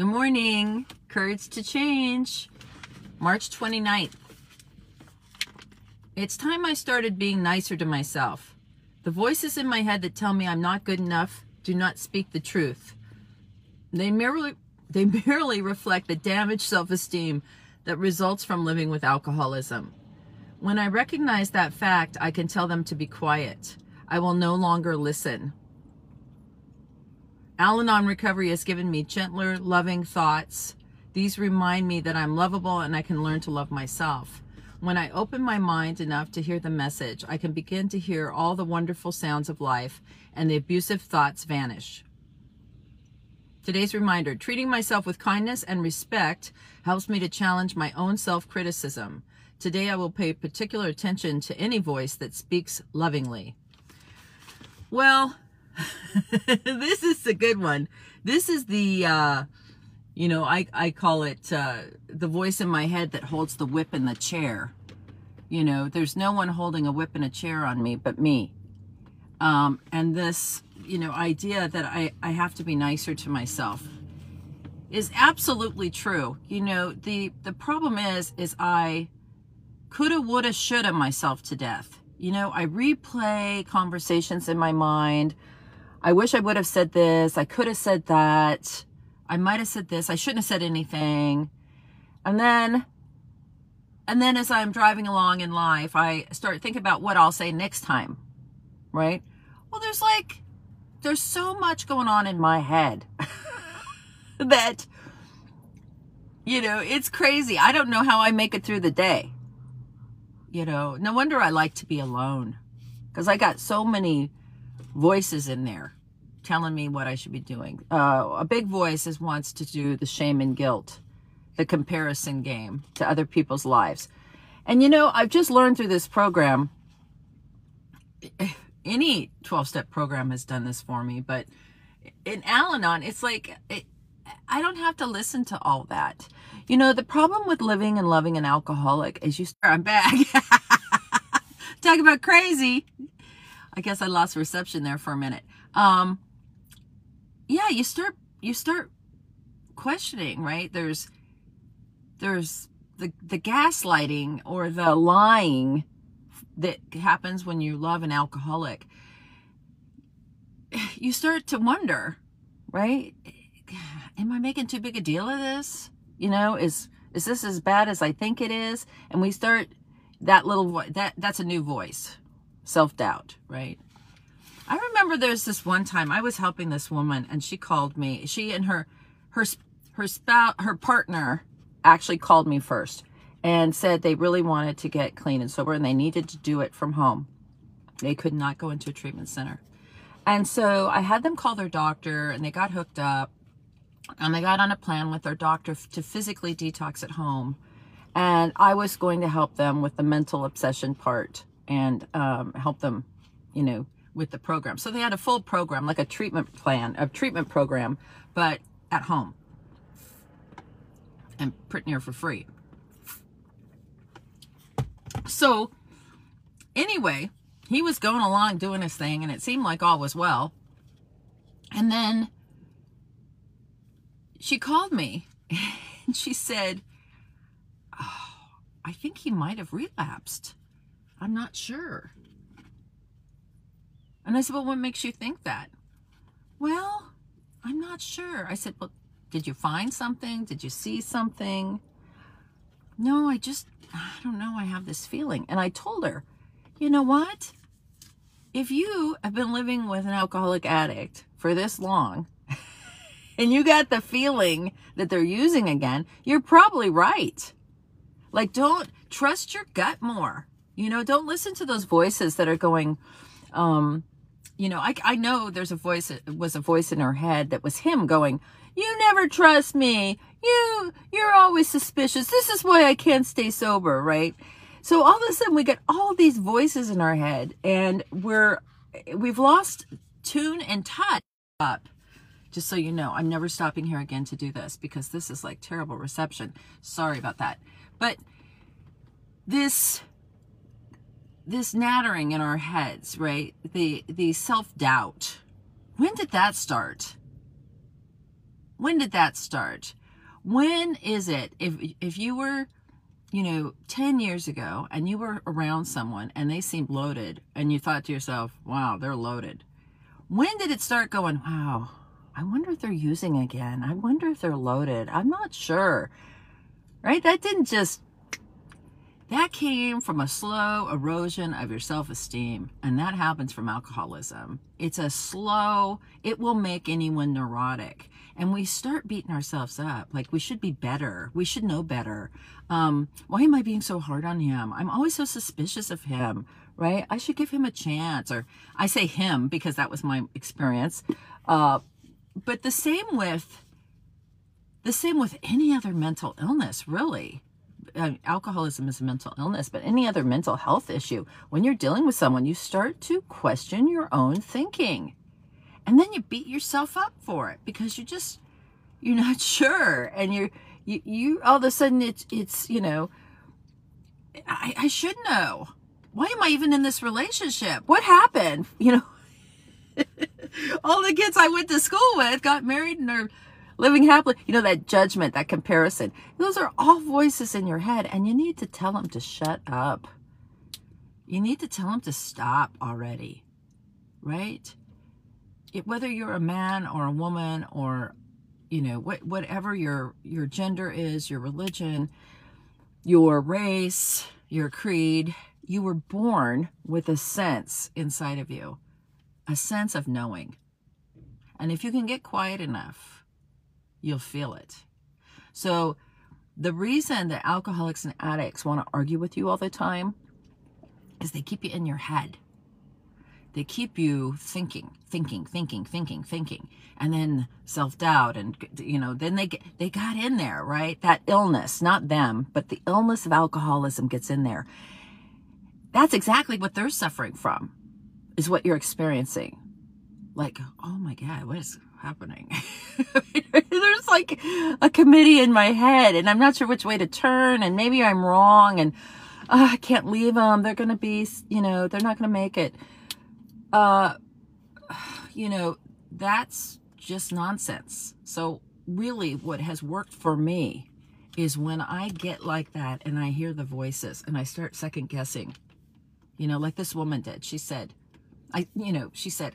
Good morning. Courage to change. March 29th. It's time I started being nicer to myself. The voices in my head that tell me I'm not good enough do not speak the truth. They merely they merely reflect the damaged self-esteem that results from living with alcoholism. When I recognize that fact, I can tell them to be quiet. I will no longer listen. Al Anon Recovery has given me gentler, loving thoughts. These remind me that I'm lovable and I can learn to love myself. When I open my mind enough to hear the message, I can begin to hear all the wonderful sounds of life and the abusive thoughts vanish. Today's reminder, treating myself with kindness and respect helps me to challenge my own self-criticism. Today I will pay particular attention to any voice that speaks lovingly. Well, this is a good one. This is the, uh, you know, I, I call it uh, the voice in my head that holds the whip in the chair. You know, there's no one holding a whip and a chair on me but me. Um, and this you know, idea that I, I have to be nicer to myself is absolutely true. You know, the, the problem is, is I coulda, woulda, shoulda myself to death. You know, I replay conversations in my mind. I wish I would have said this. I could have said that. I might have said this. I shouldn't have said anything. And then, and then as I'm driving along in life, I start thinking about what I'll say next time, right? Well, there's like there's so much going on in my head that, you know, it's crazy. I don't know how I make it through the day. You know, no wonder I like to be alone because I got so many voices in there telling me what I should be doing. Uh, a big voice is wants to do the shame and guilt, the comparison game to other people's lives. And you know, I've just learned through this program any 12 step program has done this for me, but in Al Anon, it's like, it, I don't have to listen to all that. You know, the problem with living and loving an alcoholic is you start, I'm back. Talk about crazy. I guess I lost reception there for a minute. Um, yeah, you start, you start questioning, right? There's, there's the, the gaslighting or the lying that happens when you love an alcoholic, you start to wonder, right? Am I making too big a deal of this? You know, is is this as bad as I think it is? And we start that little voice, that that's a new voice, self-doubt, right? I remember there's this one time I was helping this woman and she called me. She and her her her spouse, her partner actually called me first and said they really wanted to get clean and sober and they needed to do it from home. They could not go into a treatment center. And so I had them call their doctor and they got hooked up and they got on a plan with their doctor to physically detox at home. And I was going to help them with the mental obsession part and um, help them, you know, with the program. So they had a full program, like a treatment plan, a treatment program, but at home and pretty near for free. So, anyway, he was going along doing his thing, and it seemed like all was well. And then she called me, and she said, oh, I think he might have relapsed. I'm not sure. And I said, well, what makes you think that? Well, I'm not sure. I said, well, did you find something? Did you see something? No, I just, I don't know, I have this feeling. And I told her, you know what? If you have been living with an alcoholic addict for this long, and you got the feeling that they're using again, you're probably right. Like, don't trust your gut more. You know, don't listen to those voices that are going, um, you know, I, I know there's a voice, was a voice in her head that was him going, you never trust me. You, you're always suspicious. This is why I can't stay sober, right? So all of a sudden we get all these voices in our head and we're, we've lost tune and touch up. Just so you know, I'm never stopping here again to do this because this is like terrible reception. Sorry about that. But this, this nattering in our heads, right? The, the self-doubt. When did that start? When did that start? When is it if if you were you know 10 years ago and you were around someone and they seemed loaded and you thought to yourself, "Wow, they're loaded." When did it start going, "Wow, I wonder if they're using again. I wonder if they're loaded. I'm not sure." Right? That didn't just that came from a slow erosion of your self esteem, and that happens from alcoholism. It's a slow, it will make anyone neurotic. And we start beating ourselves up like we should be better. We should know better. Um, why am I being so hard on him? I'm always so suspicious of him, right? I should give him a chance. Or I say him because that was my experience. Uh, but the same with the same with any other mental illness, really uh, alcoholism is a mental illness, but any other mental health issue, when you're dealing with someone, you start to question your own thinking. And then you beat yourself up for it because you just, you're not sure. And you're, you, you all of a sudden it's, it's, you know, I, I should know. Why am I even in this relationship? What happened? You know, all the kids I went to school with got married and are living happily. You know, that judgment, that comparison. Those are all voices in your head, and you need to tell them to shut up. You need to tell them to stop already, right? It, whether you're a man or a woman or, you know, what, whatever your, your gender is, your religion, your race, your creed, you were born with a sense inside of you, a sense of knowing. And if you can get quiet enough, you'll feel it. So the reason that alcoholics and addicts want to argue with you all the time is they keep you in your head. They keep you thinking, thinking, thinking, thinking, thinking, and then self-doubt and you know, then they get they got in there, right? That illness, not them, but the illness of alcoholism gets in there. That's exactly what they're suffering from. Is what you're experiencing. Like, oh my god, what is happening? There's like a committee in my head and I'm not sure which way to turn and maybe I'm wrong and uh, I can't leave them. They're going to be, you know, they're not going to make it. Uh, you know, that's just nonsense. So really what has worked for me is when I get like that and I hear the voices and I start second guessing, you know, like this woman did. She said, I, you know, she said,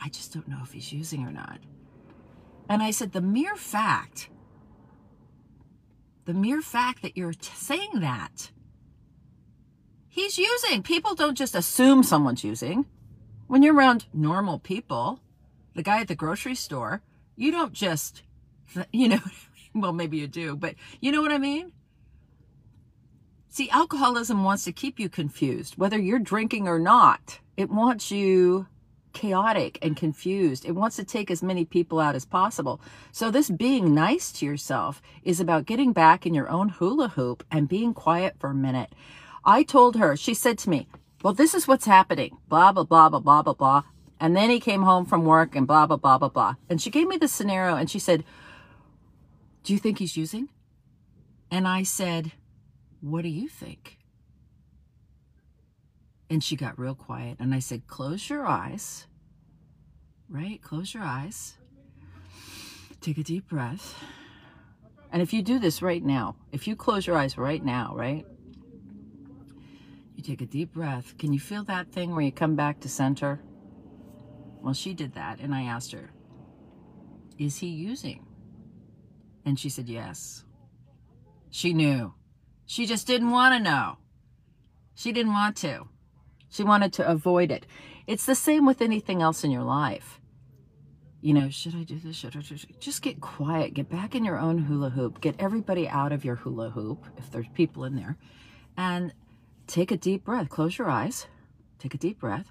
I just don't know if he's using or not. And I said, the mere fact, the mere fact that you're saying that, he's using. People don't just assume someone's using. When you're around normal people, the guy at the grocery store, you don't just, you know, well, maybe you do, but you know what I mean? See, alcoholism wants to keep you confused, whether you're drinking or not. It wants you chaotic and confused. It wants to take as many people out as possible. So this being nice to yourself is about getting back in your own hula hoop and being quiet for a minute. I told her, she said to me, well, this is what's happening, blah, blah, blah, blah, blah, blah, blah. And then he came home from work and blah, blah, blah, blah, blah. And she gave me the scenario and she said, do you think he's using? And I said, what do you think? And she got real quiet. And I said, close your eyes, right? Close your eyes. Take a deep breath. And if you do this right now, if you close your eyes right now, right? You take a deep breath. Can you feel that thing where you come back to center? Well, she did that. And I asked her, is he using? And she said, yes. She knew. She just didn't want to know. She didn't want to. She wanted to avoid it. It's the same with anything else in your life. You know, should I do this? Should I do this? Just get quiet. Get back in your own hula hoop. Get everybody out of your hula hoop, if there's people in there. And take a deep breath. Close your eyes. Take a deep breath.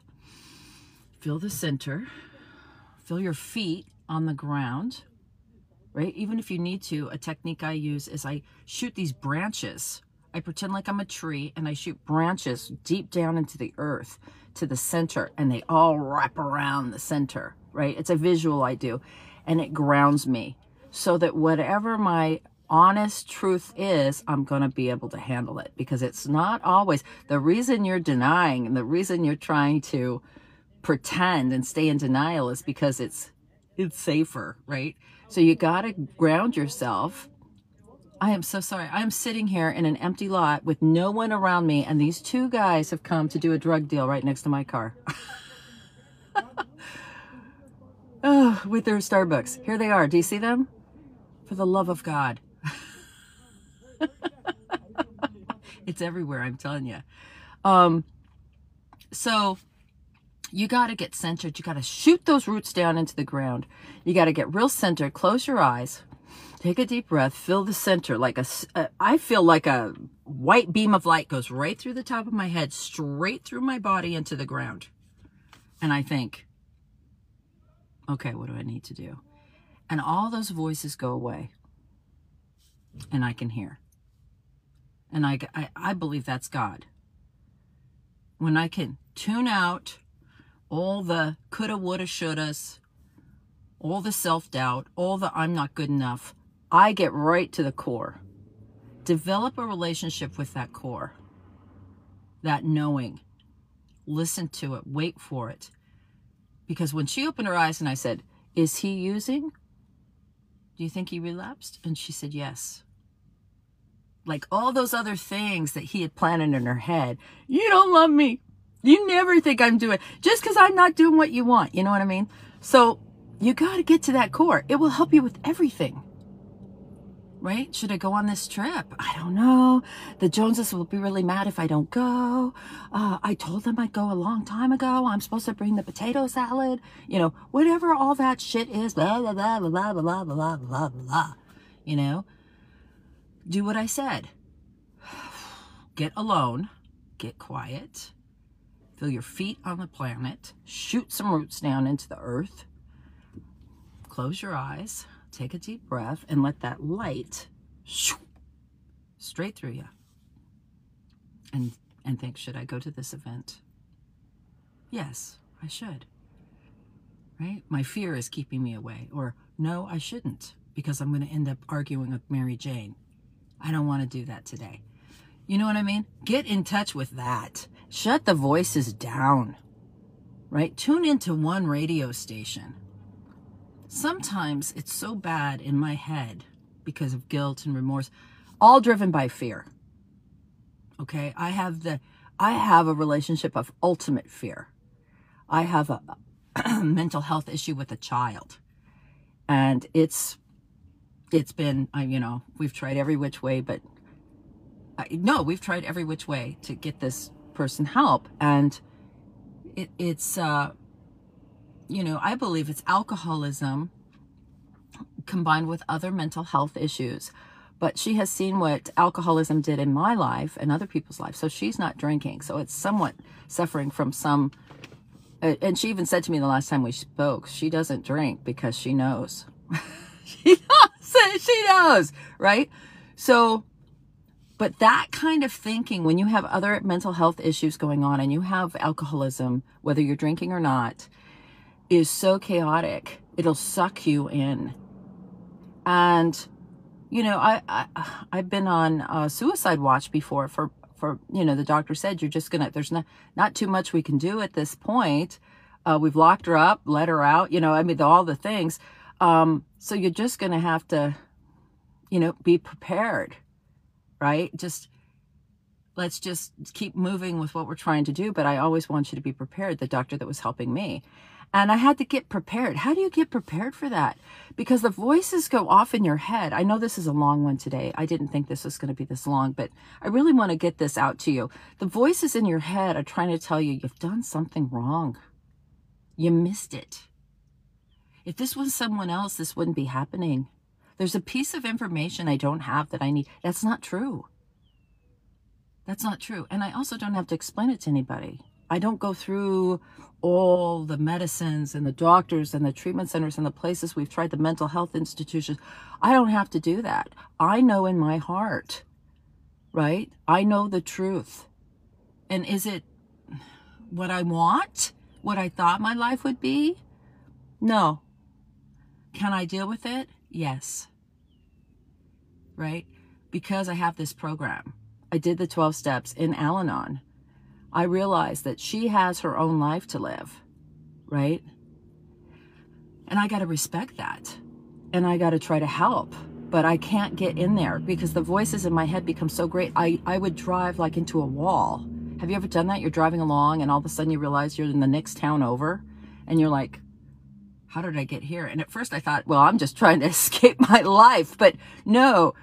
Feel the center. Feel your feet on the ground, right? Even if you need to, a technique I use is I shoot these branches I pretend like I'm a tree and I shoot branches deep down into the earth to the center and they all wrap around the center, right? It's a visual I do and it grounds me so that whatever my honest truth is, I'm going to be able to handle it because it's not always the reason you're denying and the reason you're trying to pretend and stay in denial is because it's it's safer, right? So you got to ground yourself. I am so sorry. I am sitting here in an empty lot with no one around me, and these two guys have come to do a drug deal right next to my car. oh, with their Starbucks. Here they are. Do you see them? For the love of God. it's everywhere, I'm telling you. Um, so you got to get centered. You got to shoot those roots down into the ground. You got to get real centered. Close your eyes. Take a deep breath. Feel the center like a, a. Uh, I feel like a white beam of light goes right through the top of my head, straight through my body into the ground. And I think, okay, what do I need to do? And all those voices go away. And I can hear. And I, I, I believe that's God. When I can tune out all the coulda, woulda, shouldas, all the self doubt, all the I'm not good enough, I get right to the core. Develop a relationship with that core, that knowing. Listen to it, wait for it. Because when she opened her eyes and I said, Is he using? Do you think he relapsed? And she said, Yes. Like all those other things that he had planted in her head. You don't love me. You never think I'm doing just because I'm not doing what you want. You know what I mean? So you got to get to that core. It will help you with everything. Right? Should I go on this trip? I don't know. The Joneses will be really mad if I don't go. Uh, I told them I'd go a long time ago. I'm supposed to bring the potato salad. You know, whatever all that shit is. Blah, blah, blah, blah, blah, blah, blah, blah. You know? Do what I said. Get alone. Get quiet. Feel your feet on the planet. Shoot some roots down into the earth. Close your eyes. Take a deep breath and let that light shoo, straight through you. And, and think, should I go to this event? Yes, I should. Right? My fear is keeping me away. Or, no, I shouldn't because I'm going to end up arguing with Mary Jane. I don't want to do that today. You know what I mean? Get in touch with that. Shut the voices down, right? Tune into one radio station. Sometimes it's so bad in my head because of guilt and remorse, all driven by fear. Okay, I have the I have a relationship of ultimate fear. I have a, mental health issue with a child. And it's it's been, I, you know, we've tried every which way, but no, we've tried every which way to get this person help. And it, it's, uh, you know, I believe it's alcoholism combined with other mental health issues. But she has seen what alcoholism did in my life and other people's lives. So she's not drinking. So it's somewhat suffering from some. Uh, and she even said to me the last time we spoke, she doesn't drink because she knows. she knows. She knows, right? So but that kind of thinking, when you have other mental health issues going on and you have alcoholism, whether you're drinking or not, is so chaotic. It'll suck you in. And, you know, I, I I've been on a suicide watch before for for you know the doctor said you're just gonna there's not not too much we can do at this point. Uh, we've locked her up, let her out. You know, I mean all the things. Um, so you're just gonna have to, you know, be prepared right? Just let's just keep moving with what we're trying to do. But I always want you to be prepared, the doctor that was helping me. And I had to get prepared. How do you get prepared for that? Because the voices go off in your head. I know this is a long one today. I didn't think this was going to be this long, but I really want to get this out to you. The voices in your head are trying to tell you you've done something wrong. You missed it. If this was someone else, this wouldn't be happening. There's a piece of information I don't have that I need. That's not true. That's not true. And I also don't have to explain it to anybody. I don't go through all the medicines and the doctors and the treatment centers and the places we've tried, the mental health institutions. I don't have to do that. I know in my heart, right? I know the truth. And is it what I want? What I thought my life would be? No. Can I deal with it? Yes. Right? Because I have this program. I did the 12 steps in Al Anon. I realize that she has her own life to live. Right? And I got to respect that. and I got to try to help. But I can't get in there because the voices in my head become so great. I, I would drive like into a wall. Have you ever done that? You're driving along and all of a sudden you realize you're in the next town over and you're like, how did I get here? And at first I thought, well, I'm just trying to escape my life. But no,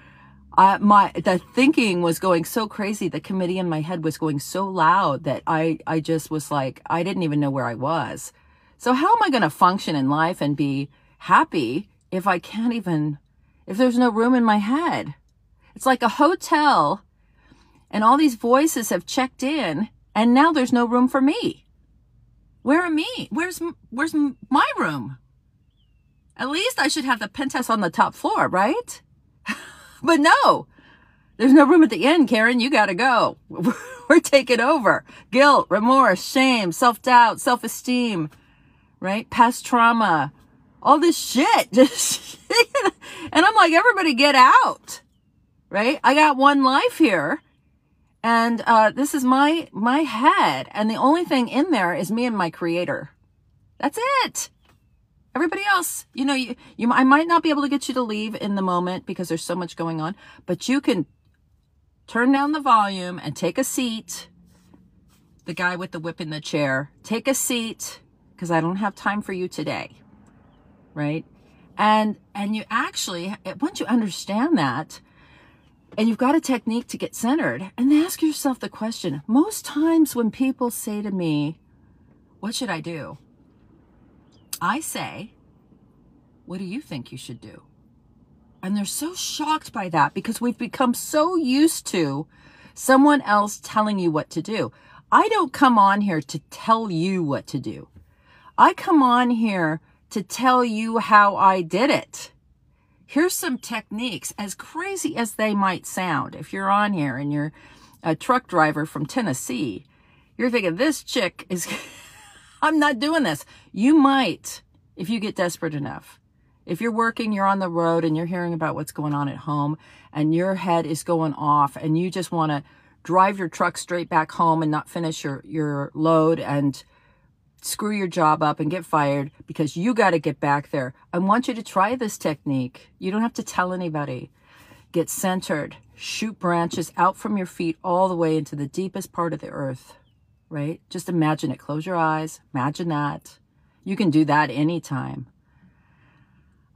I, my the thinking was going so crazy. The committee in my head was going so loud that I, I just was like, I didn't even know where I was. So how am I going to function in life and be happy if I can't even, if there's no room in my head? It's like a hotel and all these voices have checked in and now there's no room for me. Where are me? Where's, where's my room? At least I should have the penthouse on the top floor, right? But no, there's no room at the end, Karen. You got to go. We're taking over. Guilt, remorse, shame, self-doubt, self-esteem, right? Past trauma, all this shit. Just, and I'm like, everybody get out, right? I got one life here and uh, this is my my head, and the only thing in there is me and my creator. That's it. Everybody else, you know, you, you I might not be able to get you to leave in the moment because there's so much going on, but you can turn down the volume and take a seat. The guy with the whip in the chair, take a seat because I don't have time for you today. Right? And and you actually eh, once you understand that, and you've got a technique to get centered and ask yourself the question most times when people say to me what should i do i say what do you think you should do? And they're so shocked by that because we've become so used to someone else telling you what to do. I don't come on here to tell you what to do. I come on here to tell you how i did it. Here's some techniques, as crazy as they might sound. If you're on here and you're a truck driver from Tennessee, you're thinking, this chick is, I'm not doing this. You might, if you get desperate enough. If you're working, you're on the road and you're hearing about what's going on at home and your head is going off and you just want to drive your truck straight back home and not finish your, your load and screw your job up and get fired because you got to get back there. I want you to try this technique. You don't have to tell anybody. Get centered. Shoot branches out from your feet all the way into the deepest part of the earth, right? Just imagine it. Close your eyes. Imagine that. You can do that anytime.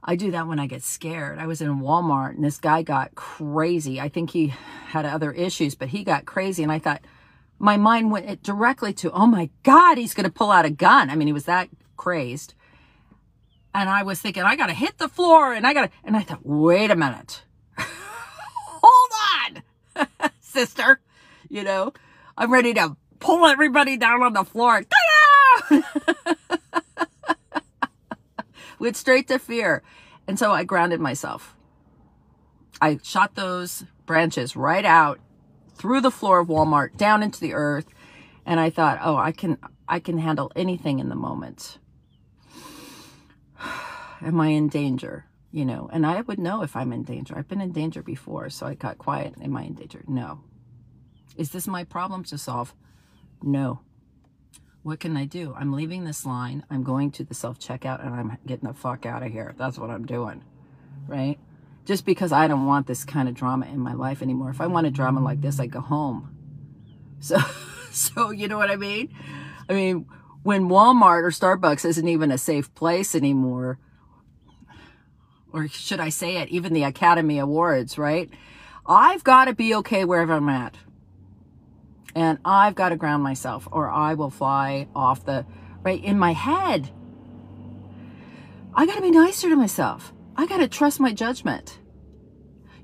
I do that when I get scared. I was in Walmart and this guy got crazy. I think he had other issues, but he got crazy. And I thought, my mind went directly to, oh my God, he's going to pull out a gun. I mean, he was that crazed. And I was thinking, I got to hit the floor and I got to, and I thought, wait a minute. Hold on, sister. You know, I'm ready to pull everybody down on the floor. Went straight to fear. And so I grounded myself. I shot those branches right out through the floor of Walmart down into the earth. And I thought, oh, I can, I can handle anything in the moment. Am I in danger? You know, and I would know if I'm in danger. I've been in danger before, so I got quiet. Am I in danger? No. Is this my problem to solve? No. What can I do? I'm leaving this line. I'm going to the self-checkout and I'm getting the fuck out of here. That's what I'm doing, right? just because I don't want this kind of drama in my life anymore. If I want a drama like this, I go home. So, so you know what I mean? I mean, when Walmart or Starbucks isn't even a safe place anymore, or should I say it, even the Academy Awards, right? I've got to be okay wherever I'm at. And I've got to ground myself or I will fly off the, right, in my head. I got to be nicer to myself. I got to trust my judgment.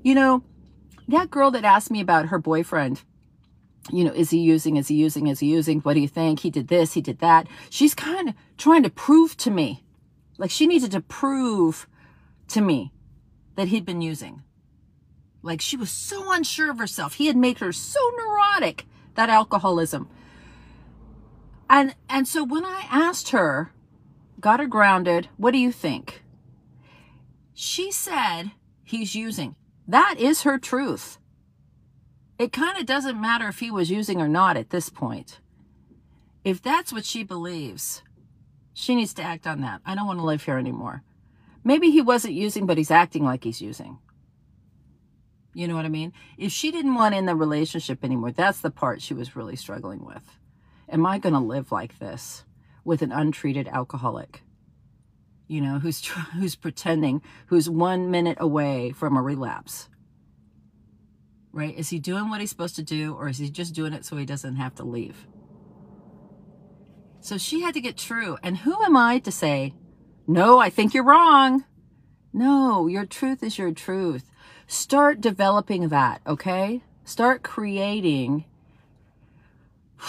You know, that girl that asked me about her boyfriend, you know, is he using, is he using, is he using? What do you think? He did this, he did that. She's kind of trying to prove to me, like she needed to prove to me that he'd been using. Like she was so unsure of herself. He had made her so neurotic, that alcoholism. And, and so when I asked her, got her grounded, what do you think? She said he's using. That is her truth. It kind of doesn't matter if he was using or not at this point. If that's what she believes, she needs to act on that. I don't want to live here anymore. Maybe he wasn't using, but he's acting like he's using. You know what I mean? If she didn't want in the relationship anymore, that's the part she was really struggling with. Am I going to live like this with an untreated alcoholic? You know, who's who's pretending, who's one minute away from a relapse. Right? Is he doing what he's supposed to do or is he just doing it so he doesn't have to leave? So she had to get true. And who am I to say, no, I think you're wrong? No, your truth is your truth. Start developing that, okay? Start creating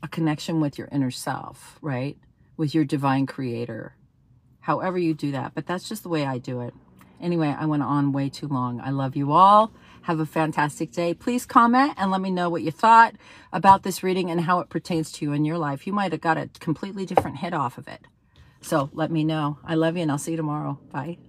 a connection with your inner self, right? With your divine creator. However you do that. But that's just the way I do it. Anyway, I went on way too long. I love you all. Have a fantastic day. Please comment and let me know what you thought about this reading and how it pertains to you in your life. You might have got a completely different hit off of it. So let me know. I love you and I'll see you tomorrow. Bye.